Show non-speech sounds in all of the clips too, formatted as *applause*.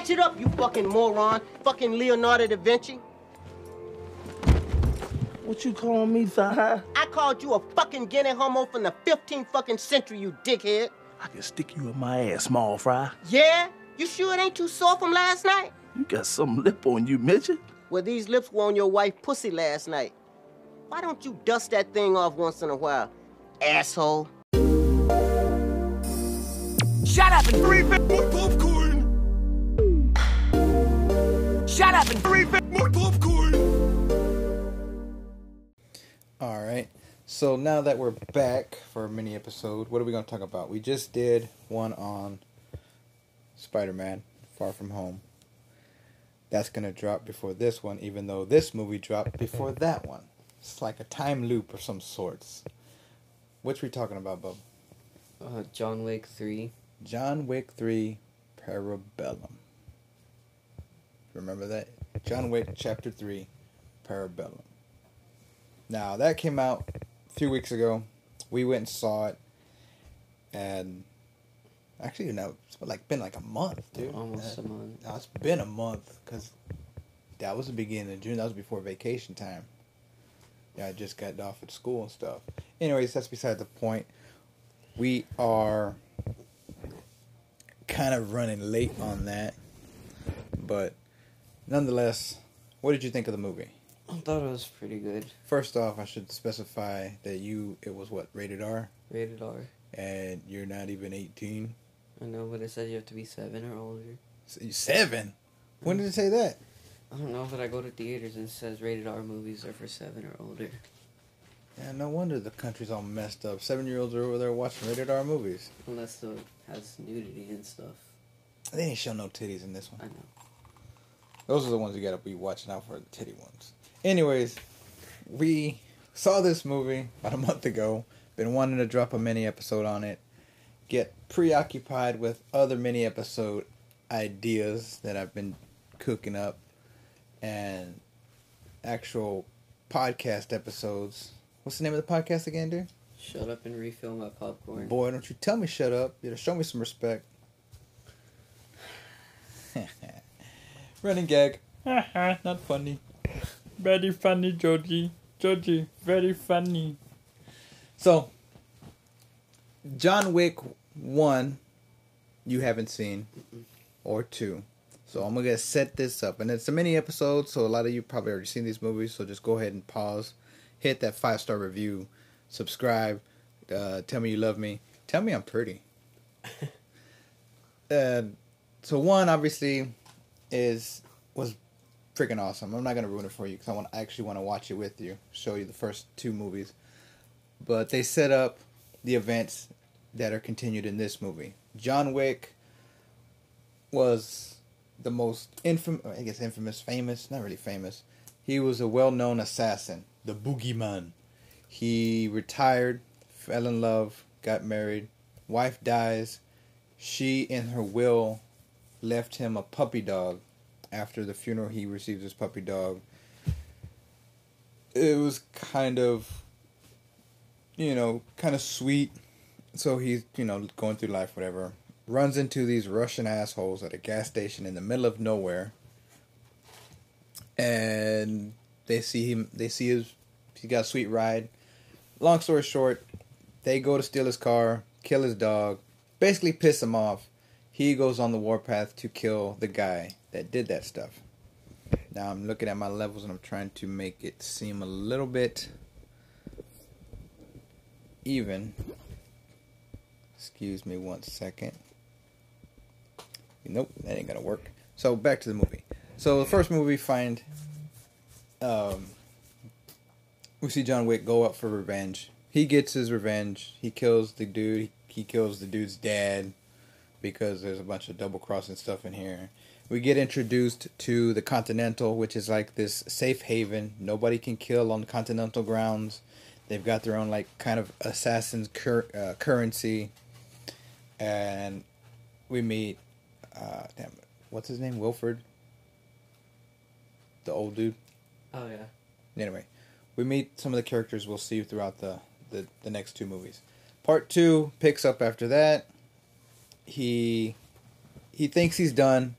Catch it up, you fucking moron. Fucking Leonardo da Vinci. What you calling me, Saha? I called you a fucking guinea homo from the 15th fucking century, you dickhead. I can stick you in my ass, small fry. Yeah? You sure it ain't too sore from last night? You got some lip on you, midget. Well, these lips were on your wife pussy last night. Why don't you dust that thing off once in a while, asshole? Shut up and three Shut up and three bit more popcorn. All right. So now that we're back for a mini episode, what are we going to talk about? We just did one on Spider Man Far From Home. That's going to drop before this one, even though this movie dropped before that one. It's like a time loop of some sorts. Which we talking about, Bub? Uh, John Wick 3. John Wick 3 Parabellum. Remember that? John Wick Chapter 3 Parabellum. Now, that came out a few weeks ago. We went and saw it. And actually, no, it's like been like a month, dude. Almost Uh, a month. No, it's been a month because that was the beginning of June. That was before vacation time. Yeah, I just got off at school and stuff. Anyways, that's beside the point. We are kind of running late on that, but nonetheless, what did you think of the movie? I thought it was pretty good. First off, I should specify that you it was what rated R, Rated R. and you're not even eighteen. I know, but it said you have to be 7 or older. Seven. When did it say that? I don't know, but I go to theaters and it says rated R movies are for 7 or older. Yeah, no wonder the country's all messed up. Seven year olds are over there watching rated R movies. Unless it has nudity and stuff. They ain't show no titties in this one. I know. Those are the ones you gotta be watching out for, the titty ones. Anyways, we saw this movie about a month ago. Been wanting to drop a mini episode on it. Get preoccupied with other mini episode ideas that I've been cooking up and actual podcast episodes. What's the name of the podcast again, dude? Shut up and refill my popcorn. Boy, don't you tell me shut up. You know, show me some respect. *sighs* *laughs* Running gag. Not funny. Very funny, Georgie. Georgie, very funny. So, John Wick 1, you haven't seen, or 2. So, I'm going to set this up. And it's a mini episode, so a lot of you probably already seen these movies. So, just go ahead and pause, hit that five star review, subscribe, uh, tell me you love me, tell me I'm pretty. *laughs* uh, so, one, obviously, is was freaking awesome. I'm not to ruin it for you because I want I actually want to watch it with you, show you the first two movies but they set up the events that are continued in this movie. John Wick was the most infamous, I guess infamous, famous, not really famous. He was a well-known assassin, the boogeyman. He retired, fell in love, got married, wife dies. She, in her will, left him a puppy dog. After the funeral, he receives his puppy dog. It was kind of you know, kind of sweet. So he's, you know, going through life, whatever. Runs into these Russian assholes at a gas station in the middle of nowhere. And they see him, they see his, he got a sweet ride. Long story short, they go to steal his car, kill his dog, basically piss him off. He goes on the warpath to kill the guy that did that stuff. Now I'm looking at my levels and I'm trying to make it seem a little bit even. Excuse me one second. Nope, that ain't gonna work. So back to the movie. So the first movie, find, um, we see John Wick go up for revenge. He gets his revenge. He kills the dude. He kills the dude's dad because there's a bunch of double crossing stuff in here. We get introduced to the Continental, which is like this safe haven. Nobody can kill on the Continental grounds. They've got their own like kind of assassin's cur- uh, currency, and we meet, uh, damn, what's his name? Wilford, the old dude. Oh, yeah. Anyway, we meet some of the characters we'll see throughout the the, the next two movies. Part two picks up after that. He he thinks he's done.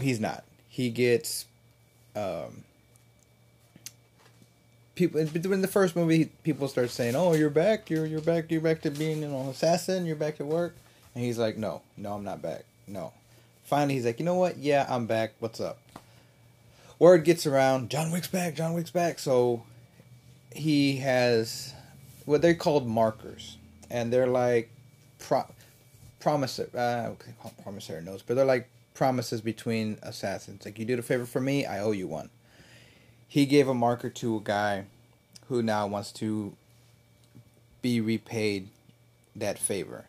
he's not. He gets um, people in the first movie. People start saying, "Oh, you're back. You're you're back. You're back to being know assassin. You're back to work." And he's like, "No, no, I'm not back. No." Finally, he's like, "You know what? Yeah, I'm back. What's up?" Word gets around. John Wick's back. John Wick's back. So he has what they called markers, and they're like pro- promise. Uh, promissory notes, but they're like promises between assassins. Like you did a favor for me, I owe you one. He gave a marker to a guy who now wants to be repaid that favor.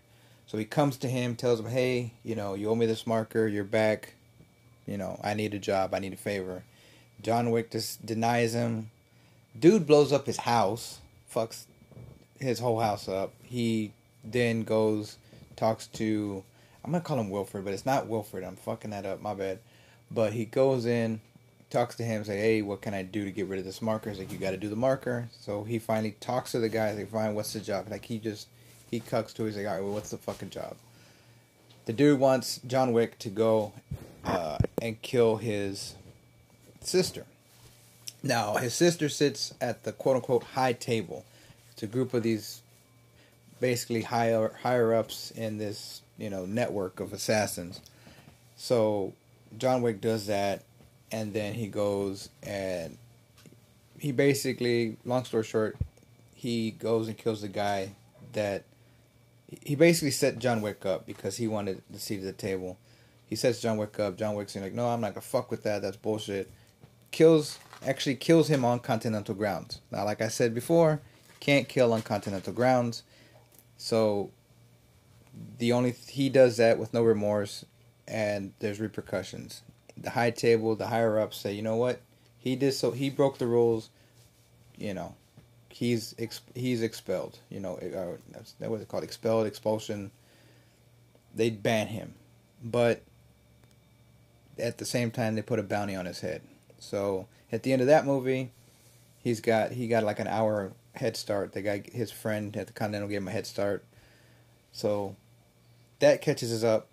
So he comes to him, tells him, "Hey, you know, you owe me this marker. You're back. You know, I need a job. I need a favor." John Wick just denies him. Dude blows up his house, fucks his whole house up. He then goes, talks to I'm gonna call him Wilfred, but it's not Wilfred. I'm fucking that up. My bad. But he goes in, talks to him, say, "Hey, what can I do to get rid of this marker?" He's like, "You got to do the marker." So he finally talks to the guy. He's like, "Fine, what's the job?" Like he just he cucks to. He's like, "All right, well, what's the fucking job?" The dude wants John Wick to go uh, and kill his sister. Now his sister sits at the quote unquote high table. It's a group of these basically higher higher ups in this you know network of assassins. So John Wick does that, and then he goes and he basically, long story short, he goes and kills the guy that he basically set John Wick up because he wanted seat at the table. He sets John Wick up. John Wick's like, no, I'm not gonna fuck with that. That's bullshit. Kills actually kills him on continental grounds. Now, like I said before, can't kill on continental grounds. So the only he does that with no remorse, and there's repercussions. The high table, the higher ups say, you know what, he did so he broke the rules. You know, he's ex, he's expelled. You know, uh, that's that was called expelled, expulsion. They ban him, but at the same time they put a bounty on his head. So at the end of that movie, he's got he got like an hour head start. The guy, his friend at the Continental, gave him a head start. So that catches us up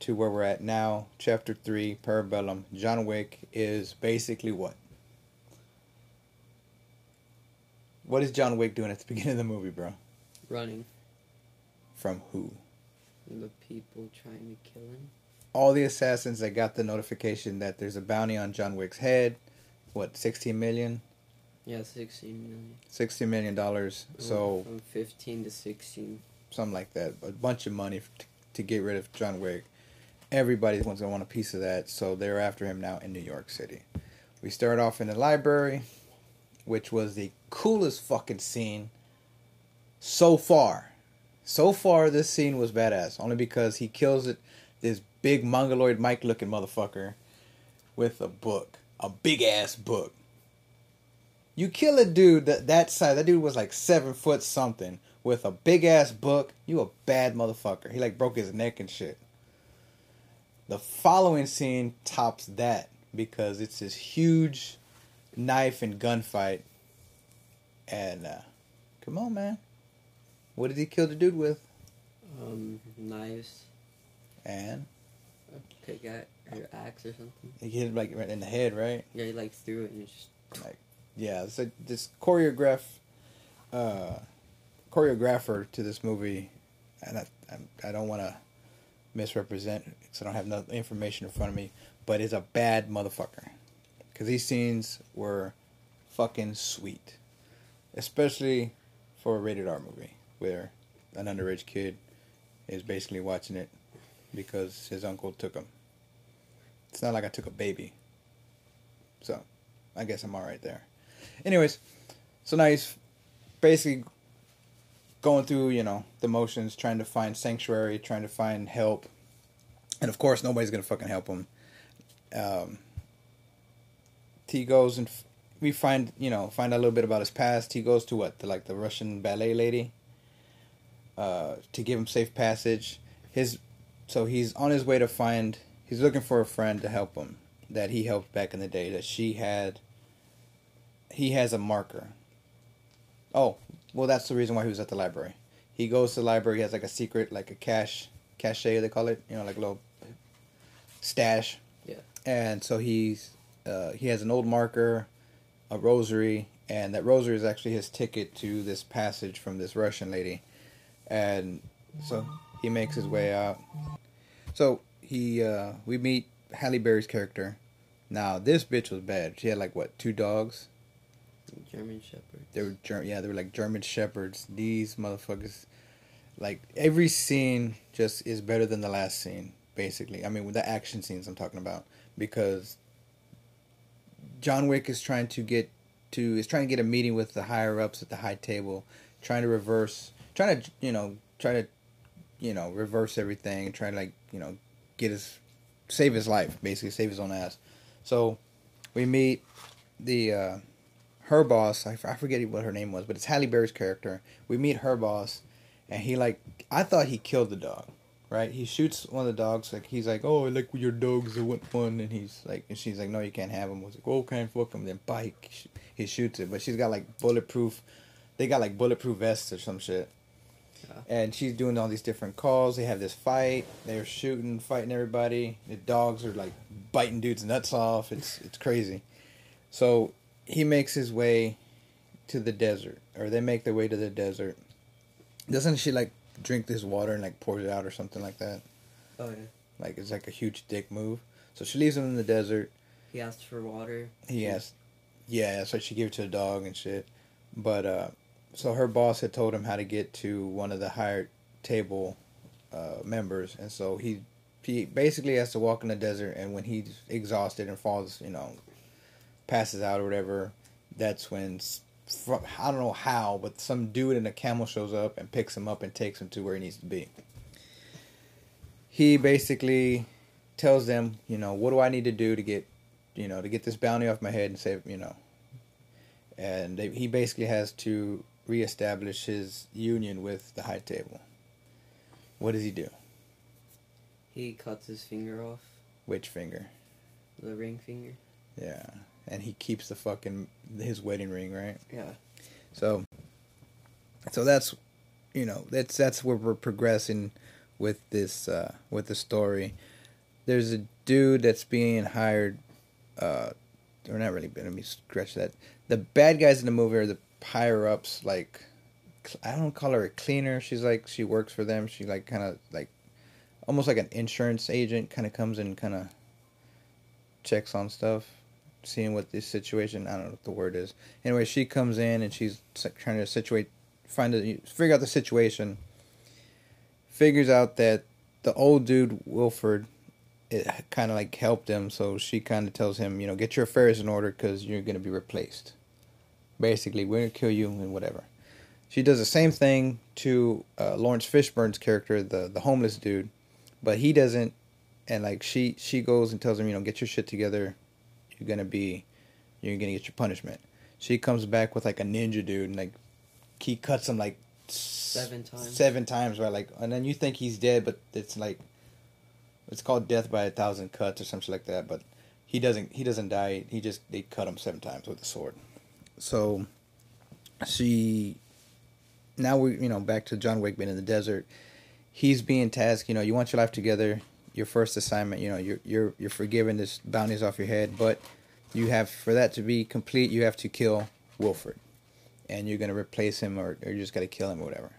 to where we're at now. Chapter three, Parabellum. John Wick is basically what? What is John Wick doing at the *laughs* beginning of the movie, bro? Running. From who? The people trying to kill him. All the assassins that got the notification that there's a bounty on John Wick's head. What, 16 million? Yeah, 16 million. 60 million dollars. So From 15 to 16. something like that. A bunch of money to, to get rid of John Wick. Everybody wants to want a piece of that, so they're after him now in New York City. We start off in the library, which was the coolest fucking scene so far. So far, this scene was badass. Only because he kills it, this big mongoloid Mike looking motherfucker, with a book, a big ass book. You kill a dude that that size. That dude was like seven foot something with a big ass book. You a bad motherfucker. He like broke his neck and shit. The following scene tops that because it's this huge knife and gunfight. And uh, come on, man. What did he kill the dude with? Um, knives. And A pick at or axe or something. he hit him like right in the head, right? Yeah, he like threw it and it just. like yeah so this choreograph uh choreographer to this movie and i i, I don't want to misrepresent because i don't have no information in front of me but is a bad motherfucker. Because these scenes were fucking sweet. Especially for a rated r movie where an underage kid is basically watching it because his uncle took him. It's not like i took a baby. So I guess I'm all right there. Anyways, so now he's basically going through, you know, the motions, trying to find sanctuary, trying to find help, and of course, nobody's gonna fucking help him. Um, he goes and f- we find, you know, find out a little bit about his past. He goes to what, the, like the Russian ballet lady, uh, to give him safe passage. His, so he's on his way to find. He's looking for a friend to help him that he helped back in the day. That she had he has a marker. Oh, well, that's the reason why he was at the library. He goes to the library. He has like a secret, like a cache, cache they call it. You know, like a little stash. Yeah. and so he's uh, he has an old marker, a rosary, and that rosary is actually his ticket to this passage from this Russian lady, and so he makes his way out. So he uh, we meet Halle Berry's character. Now this bitch was bad. She had like what two dogs? German Shepherd. They were Ger- yeah, they were like German shepherds. These motherfuckers, like every scene just is better than the last scene. Basically, I mean, with the action scenes I'm talking about, because John Wick is trying to get to is trying to get a meeting with the higher ups at the high table, trying to reverse, trying to you know try to, you know reverse everything, trying to like you know get his save his life, basically save his own ass. So we meet the uh, her boss. I, f- I forget what her name was, but it's Halle Berry's character. We meet her boss, and he like I thought he killed the dog. Right, he shoots one of the dogs. Like he's like, "Oh, I like your dogs. Went fun." And he's like, and she's like, "No, you can't have him." I was like, "Oh, can't fuck him." Then bike, he shoots it, but she's got like bulletproof. They got like bulletproof vests or some shit. Yeah. And she's doing all these different calls. They have this fight. They're shooting, fighting everybody. The dogs are like biting dudes' nuts off. It's it's crazy. So he makes his way to the desert, or they make their way to the desert. Doesn't she like drink this water and like pours it out or something like that? Oh yeah. Like it's like a huge dick move. So she leaves him in the desert. He asked for water. He asked, yeah, so she gave it to the dog and shit. But uh, so her boss had told him how to get to one of the higher table uh, members, and so he he basically has to walk in the desert. And when he's exhausted and falls, you know, passes out or whatever, that's when from, I don't know how, but some dude in a camel shows up and picks him up and takes him to where he needs to be. He basically tells them, you know, what do I need to do to get you know, to get this bounty off my head and save, you know. And they, he basically has to reestablish his union with the high table. What does he do? He cuts his finger off, Which finger? the ring finger. Yeah. And he keeps the fucking his wedding ring, right? Yeah. So so that's you know, that's that's where we're progressing with this uh with the story. There's a dude that's being hired uh or not really let me scratch that. The bad guys in the movie are the higher ups like I don't call her a cleaner. She's like she works for them. She like kind of like almost like an insurance agent kind of comes and kind of checks on stuff seeing what this situation I don't know what the word is. Anyway, she comes in and she's trying to situate, find a figure out the situation. Figures out that the old dude Wilford, it kind of like helped him, so she kind of tells him, you know, get your affairs in order because you're gonna be replaced. Basically, we're gonna kill you and whatever. She does the same thing to uh, Laurence Fishburne's character, the the homeless dude, but he doesn't. And like she she goes and tells him, you know, get your shit together you're gonna be you're gonna get your punishment. She comes back with like a ninja dude and like he cuts him like Seven times. Seven times, right? Like and then you think he's dead, but it's like it's called death by a thousand cuts or something like that, but he doesn't he doesn't die. He just they cut him seven times with a sword. So she now we you know back to John Wick being in the desert. He's being tasked, you know, you want your life together. Your first assignment, you know, you're you're you're forgiven. this bounties off your head, but you have for that to be complete, you have to kill Wilford, and you're gonna replace him, or, or you just gotta kill him or whatever.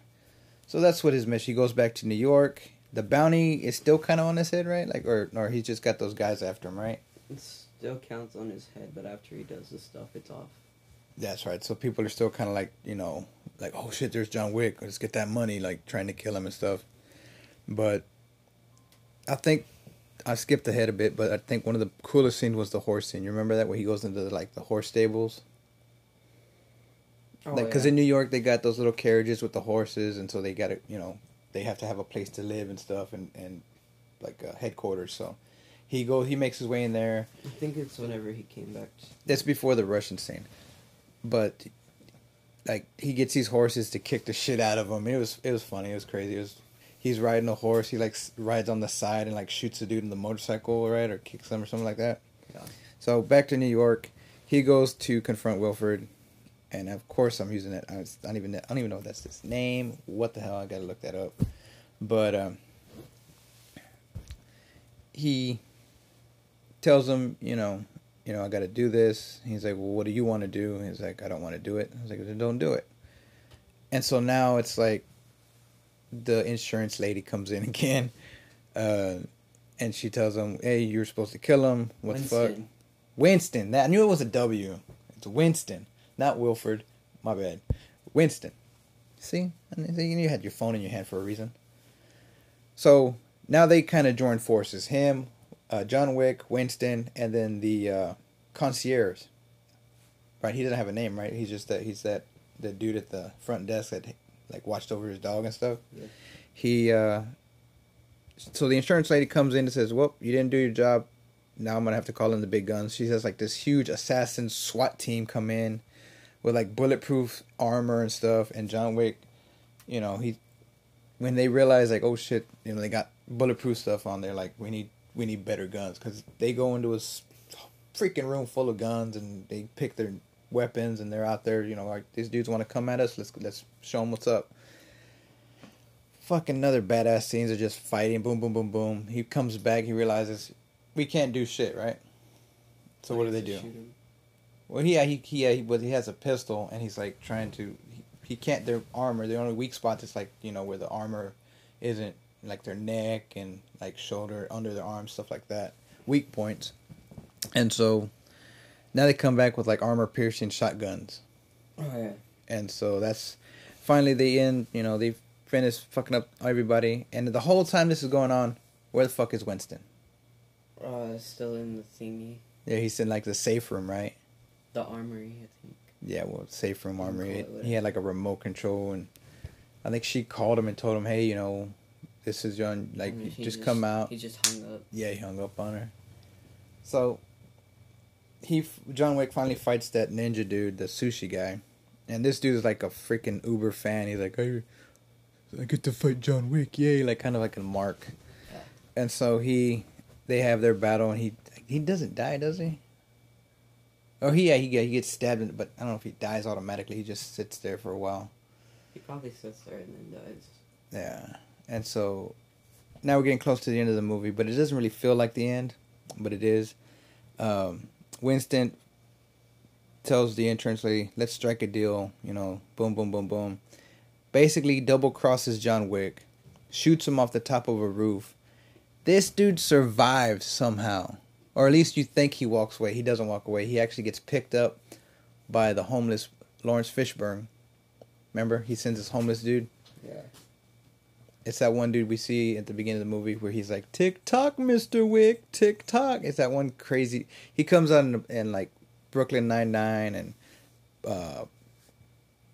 So that's what his mission. He goes back to New York. The bounty is still kind of on his head, right? Like, or or he's just got those guys after him, right? It still counts on his head, but after he does the stuff, it's off. That's right. So people are still kind of like, you know, like, oh shit, there's John Wick. Let's get that money, like trying to kill him and stuff. But I think I skipped ahead a bit, but I think one of the coolest scenes was the horse scene. You remember that where he goes into like the horse stables? Oh, like, because in New York they got those little carriages with the horses, and so they got to, you know, they have to have a place to live and stuff, and and like uh, headquarters. So he goes, he makes his way in there. I think it's whenever he came back. That's before the Russian scene, but like he gets these horses to kick the shit out of him. It was it was funny. It was crazy. It was he's riding a horse. He like rides on the side and like shoots a dude in the motorcycle, right, or kicks him or something like that. Yeah. So back to New York, he goes to confront Wilford, and of course I'm using it. I don't even I don't even know if that's his name. What the hell? I gotta look that up. But um, he tells him, you know, you know, I got to do this. He's like, well, what do you want to do? He's like, I don't want to do it. I was like, then don't do it. And so now it's like the insurance lady comes in *laughs* again, uh, and she tells him, hey, you're supposed to kill him. What the fuck? Winston. Winston. That I knew it was a W. It's Winston, not Wilford. My bad. Winston. See, And you had your phone in your hand for a reason. So now they kind of join forces. Him, uh, John Wick, Winston, and then the uh, concierge. Right, he doesn't have a name, right? He's just that he's that that dude at the front desk that like watched over his dog and stuff. Yeah. He uh, so the insurance lady comes in and says, "Well, you didn't do your job. Now I'm gonna have to call in the big guns." She has like this huge assassin SWAT team come in with like bulletproof armor and stuff. And John Wick, you know, he when they realize like, oh shit, you know, they got bulletproof stuff on there. Like we need we need better guns because they go into a freaking room full of guns and they pick their weapons and they're out there. You know, like these dudes want to come at us. Let's let's show them what's up. Fucking another badass scenes are just fighting. Boom, boom, boom, boom. He comes back. He realizes we can't do shit, right? So what do they do? Well, he, yeah, he, he, yeah, he, but he has a pistol, and he's like trying to. He, he can't. Their armor. The only weak spot is like you know where the armor isn't like their neck and like shoulder, under their arms, stuff like that. Weak points. And so now they come back with like armor piercing shotguns, Oh yeah. and so that's finally they end. You know they finish fucking up everybody, and the whole time this is going on, where the fuck is Winston? Uh, still in the thingy, Yeah, he's in like the safe room, right? the armory. I think. Yeah, well, safe room armory. it. He had like a remote control, and I think she called him and told him, "Hey, you know, this is your like, I mean, he just, come out." He just hung up. Yeah, he hung up on her. So he, John Wick, finally fights that ninja dude, the sushi guy, and this dude is like a freaking uber fan. He's like, "I, I get to fight John Wick, yay!" Like kind of like a mark. Yeah. And so he, they have their battle, and he he doesn't die, does he? Oh, he yeah, he he gets stabbed, in- but I don't know if he dies automatically. He just sits there for a while. He probably sits there and then dies. Yeah, and so now we're getting close to the end of the movie, but it doesn't really feel like the end, but it is. Um, Winston tells the insurance lady, "Let's strike a deal." You know, boom, boom, boom, boom. Basically, double crosses John Wick, shoots him off the top of a roof. This dude survives somehow, or at least you think he walks away. He doesn't walk away. He actually gets picked up by the homeless Laurence Fishburne. Remember, he sends this homeless dude. Yeah. It's that one dude we see at the beginning of the movie where he's like, "Tick tock, Mister Wick, tick tock." It's that one crazy. He comes on in like Brooklyn Nine Nine, and uh,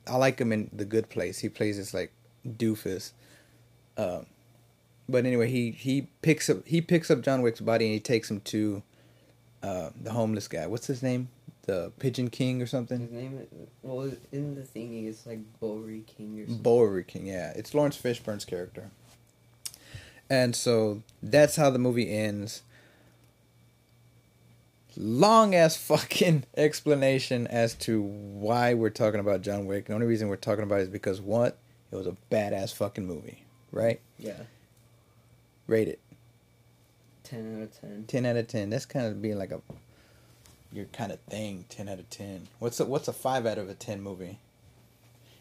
I like him in The Good Place. He plays this like doofus. Um, but anyway, he he picks up he picks up John Wick's body and he takes him to uh, the homeless guy. What's his name? The Pigeon King or something? His name, is, well, in the thingy, it's like Bowery King or something. Bowery King, yeah. It's Laurence Fishburne's character. And so that's how the movie ends. Long ass fucking *laughs* explanation as to why we're talking about John Wick. The only reason we're talking about it is because what? It was a badass fucking movie, right? yeah. Rate it. 10 out of 10. 10 out of 10. That's kind of being like a your kind of thing, 10 out of 10. What's a, what's a 5 out of a 10 movie?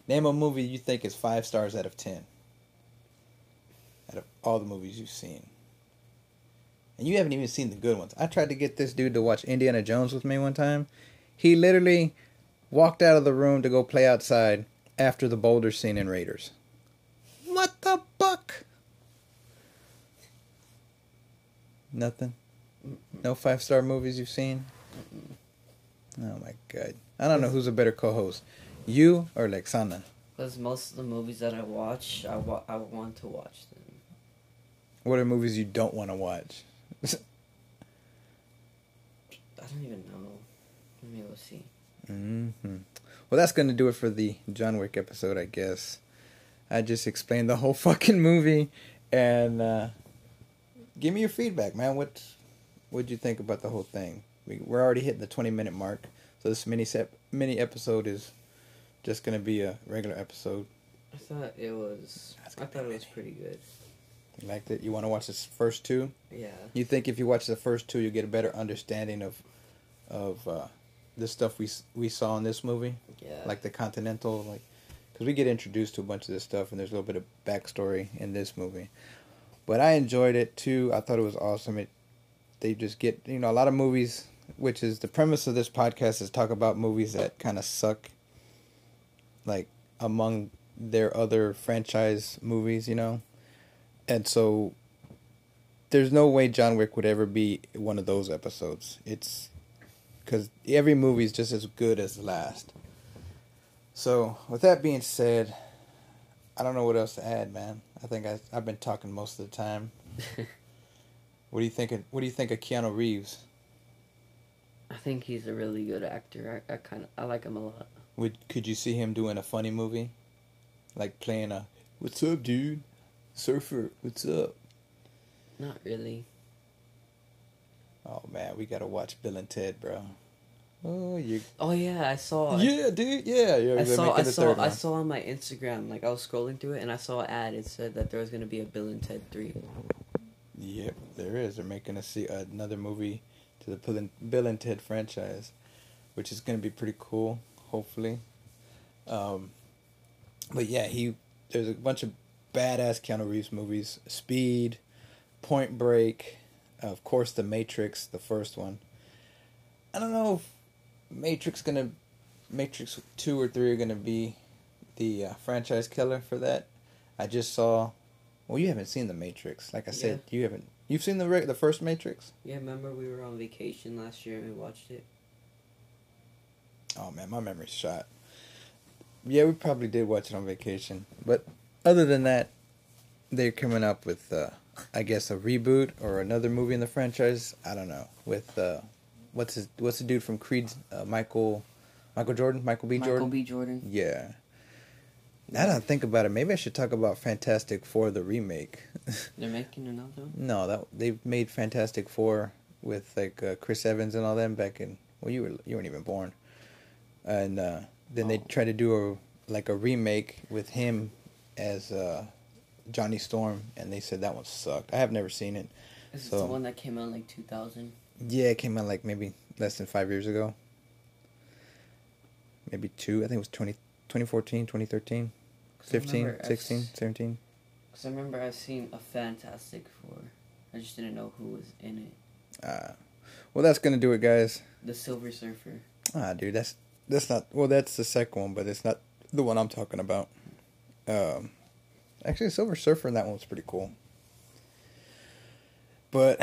Name a movie you think is 5 stars out of 10. Out of all the movies you've seen. And you haven't even seen the good ones. I tried to get this dude to watch Indiana Jones with me one time. He literally walked out of the room to go play outside after the boulder scene in Raiders. What the fuck? Nothing. No five star movies you've seen. Oh my god! I don't know who's a better co-host, you or Lexana. Because most of the movies that I watch, I, wa- I want to watch them. What are movies you don't want to watch? *laughs* I don't even know. Let me go see. hmm Well, that's gonna do it for the John Wick episode, I guess. I just explained the whole *laughs* fucking movie, and uh, give me your feedback, man. What what'd you think about the whole thing? We, we're already hitting the twenty minute mark, so this mini sep- mini episode is just gonna be a regular episode. I thought it was. I thought it was pretty good. You liked it? You want to watch this first two? Yeah. You think if you watch the first two, you'll get a better understanding of of uh, the stuff we we saw in this movie, Yeah. like the Continental, like because we get introduced to a bunch of this stuff, and there's a little bit of backstory in this movie. But I enjoyed it too. I thought it was awesome. It they just get you know a lot of movies, which is the premise of this podcast is talk about movies that kind of suck, like among their other franchise movies, you know, and so there's no way John Wick would ever be one of those episodes. It's because every movie is just as good as the last. So, with that being said, I don't know what else to add, man. I think I, I've been talking most of the time. *laughs* what do you think? Of, what do you think of Keanu Reeves? I think he's a really good actor. I, I kind of I like him a lot. Would could you see him doing a funny movie, like playing a "What's up, dude? Surfer, what's up?" Not really. Oh man, we gotta watch Bill and Ted, bro. Oh, you. Oh yeah, I saw. Yeah, dude. Yeah, yeah. I saw. I saw. I saw on my Instagram. Like I was scrolling through it, and I saw an ad. It said that there was gonna be a Bill and Ted three. Yep, there is. They're making a see another movie to the Bill and, Ted franchise, which is going to be pretty cool. Hopefully, um, but yeah, he there's a bunch of badass Keanu Reeves movies: Speed, Point Break, of course, The Matrix, the first one. I don't know if Matrix gonna Matrix two or three are gonna be the uh, franchise killer for that. I just saw. Well, you haven't seen the Matrix. Like I said, you haven't. You've seen the re- the first Matrix. Yeah, remember we were on vacation last year and we watched it. Oh man, my memory's shot. Yeah, we probably did watch it on vacation, but other than that, they're coming up with, uh, I guess, a reboot or another movie in the franchise. I don't know. With uh, what's his what's the dude from Creed? Uh, Michael, Michael Jordan, Michael B. Michael Jordan. Michael B. Jordan. Yeah. Now that I think about it, maybe I should talk about Fantastic Four the remake. *laughs* They're making another one. no, that they made Fantastic Four with like uh, Chris Evans and all them back in well you were you weren't even born, and uh, then they Oh. tried to do a like a remake with him as uh, Johnny Storm, and they said that one sucked. I have never seen it. Is it So- the one that came out like 2000? Yeah, it came out like maybe less than five years ago. Maybe two. I think it was 20, 2014, 2013, 'Cause I 15, remember I've 17. Cause I remember I've seen a Fantastic Four. I just didn't know who was in it. Uh, well, that's gonna do it, guys. The Silver Surfer. Ah, dude, that's that's not. Well, that's the second one, but it's not the one I'm talking about. Um, actually, Silver Surfer and that one was pretty cool. But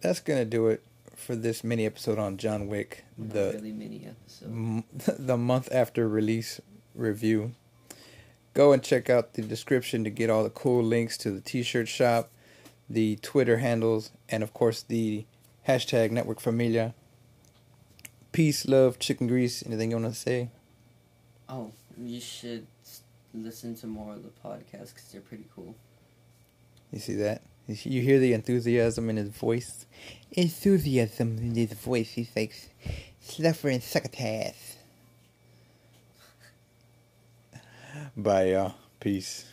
that's gonna do it for this mini episode on John Wick, Not the really mini episode. m- *laughs* the month after release review. Go and check out the description to get all the cool links to the t-shirt shop, the Twitter handles, and of course the hashtag Network Familia. Peace, love, chicken grease. Anything you want to say? Oh, you should listen to more of the podcasts because they're pretty cool. You see that? You hear the enthusiasm in his voice? Enthusiasm in his voice. He's like, suffering succotash. Bye, y'all. Peace.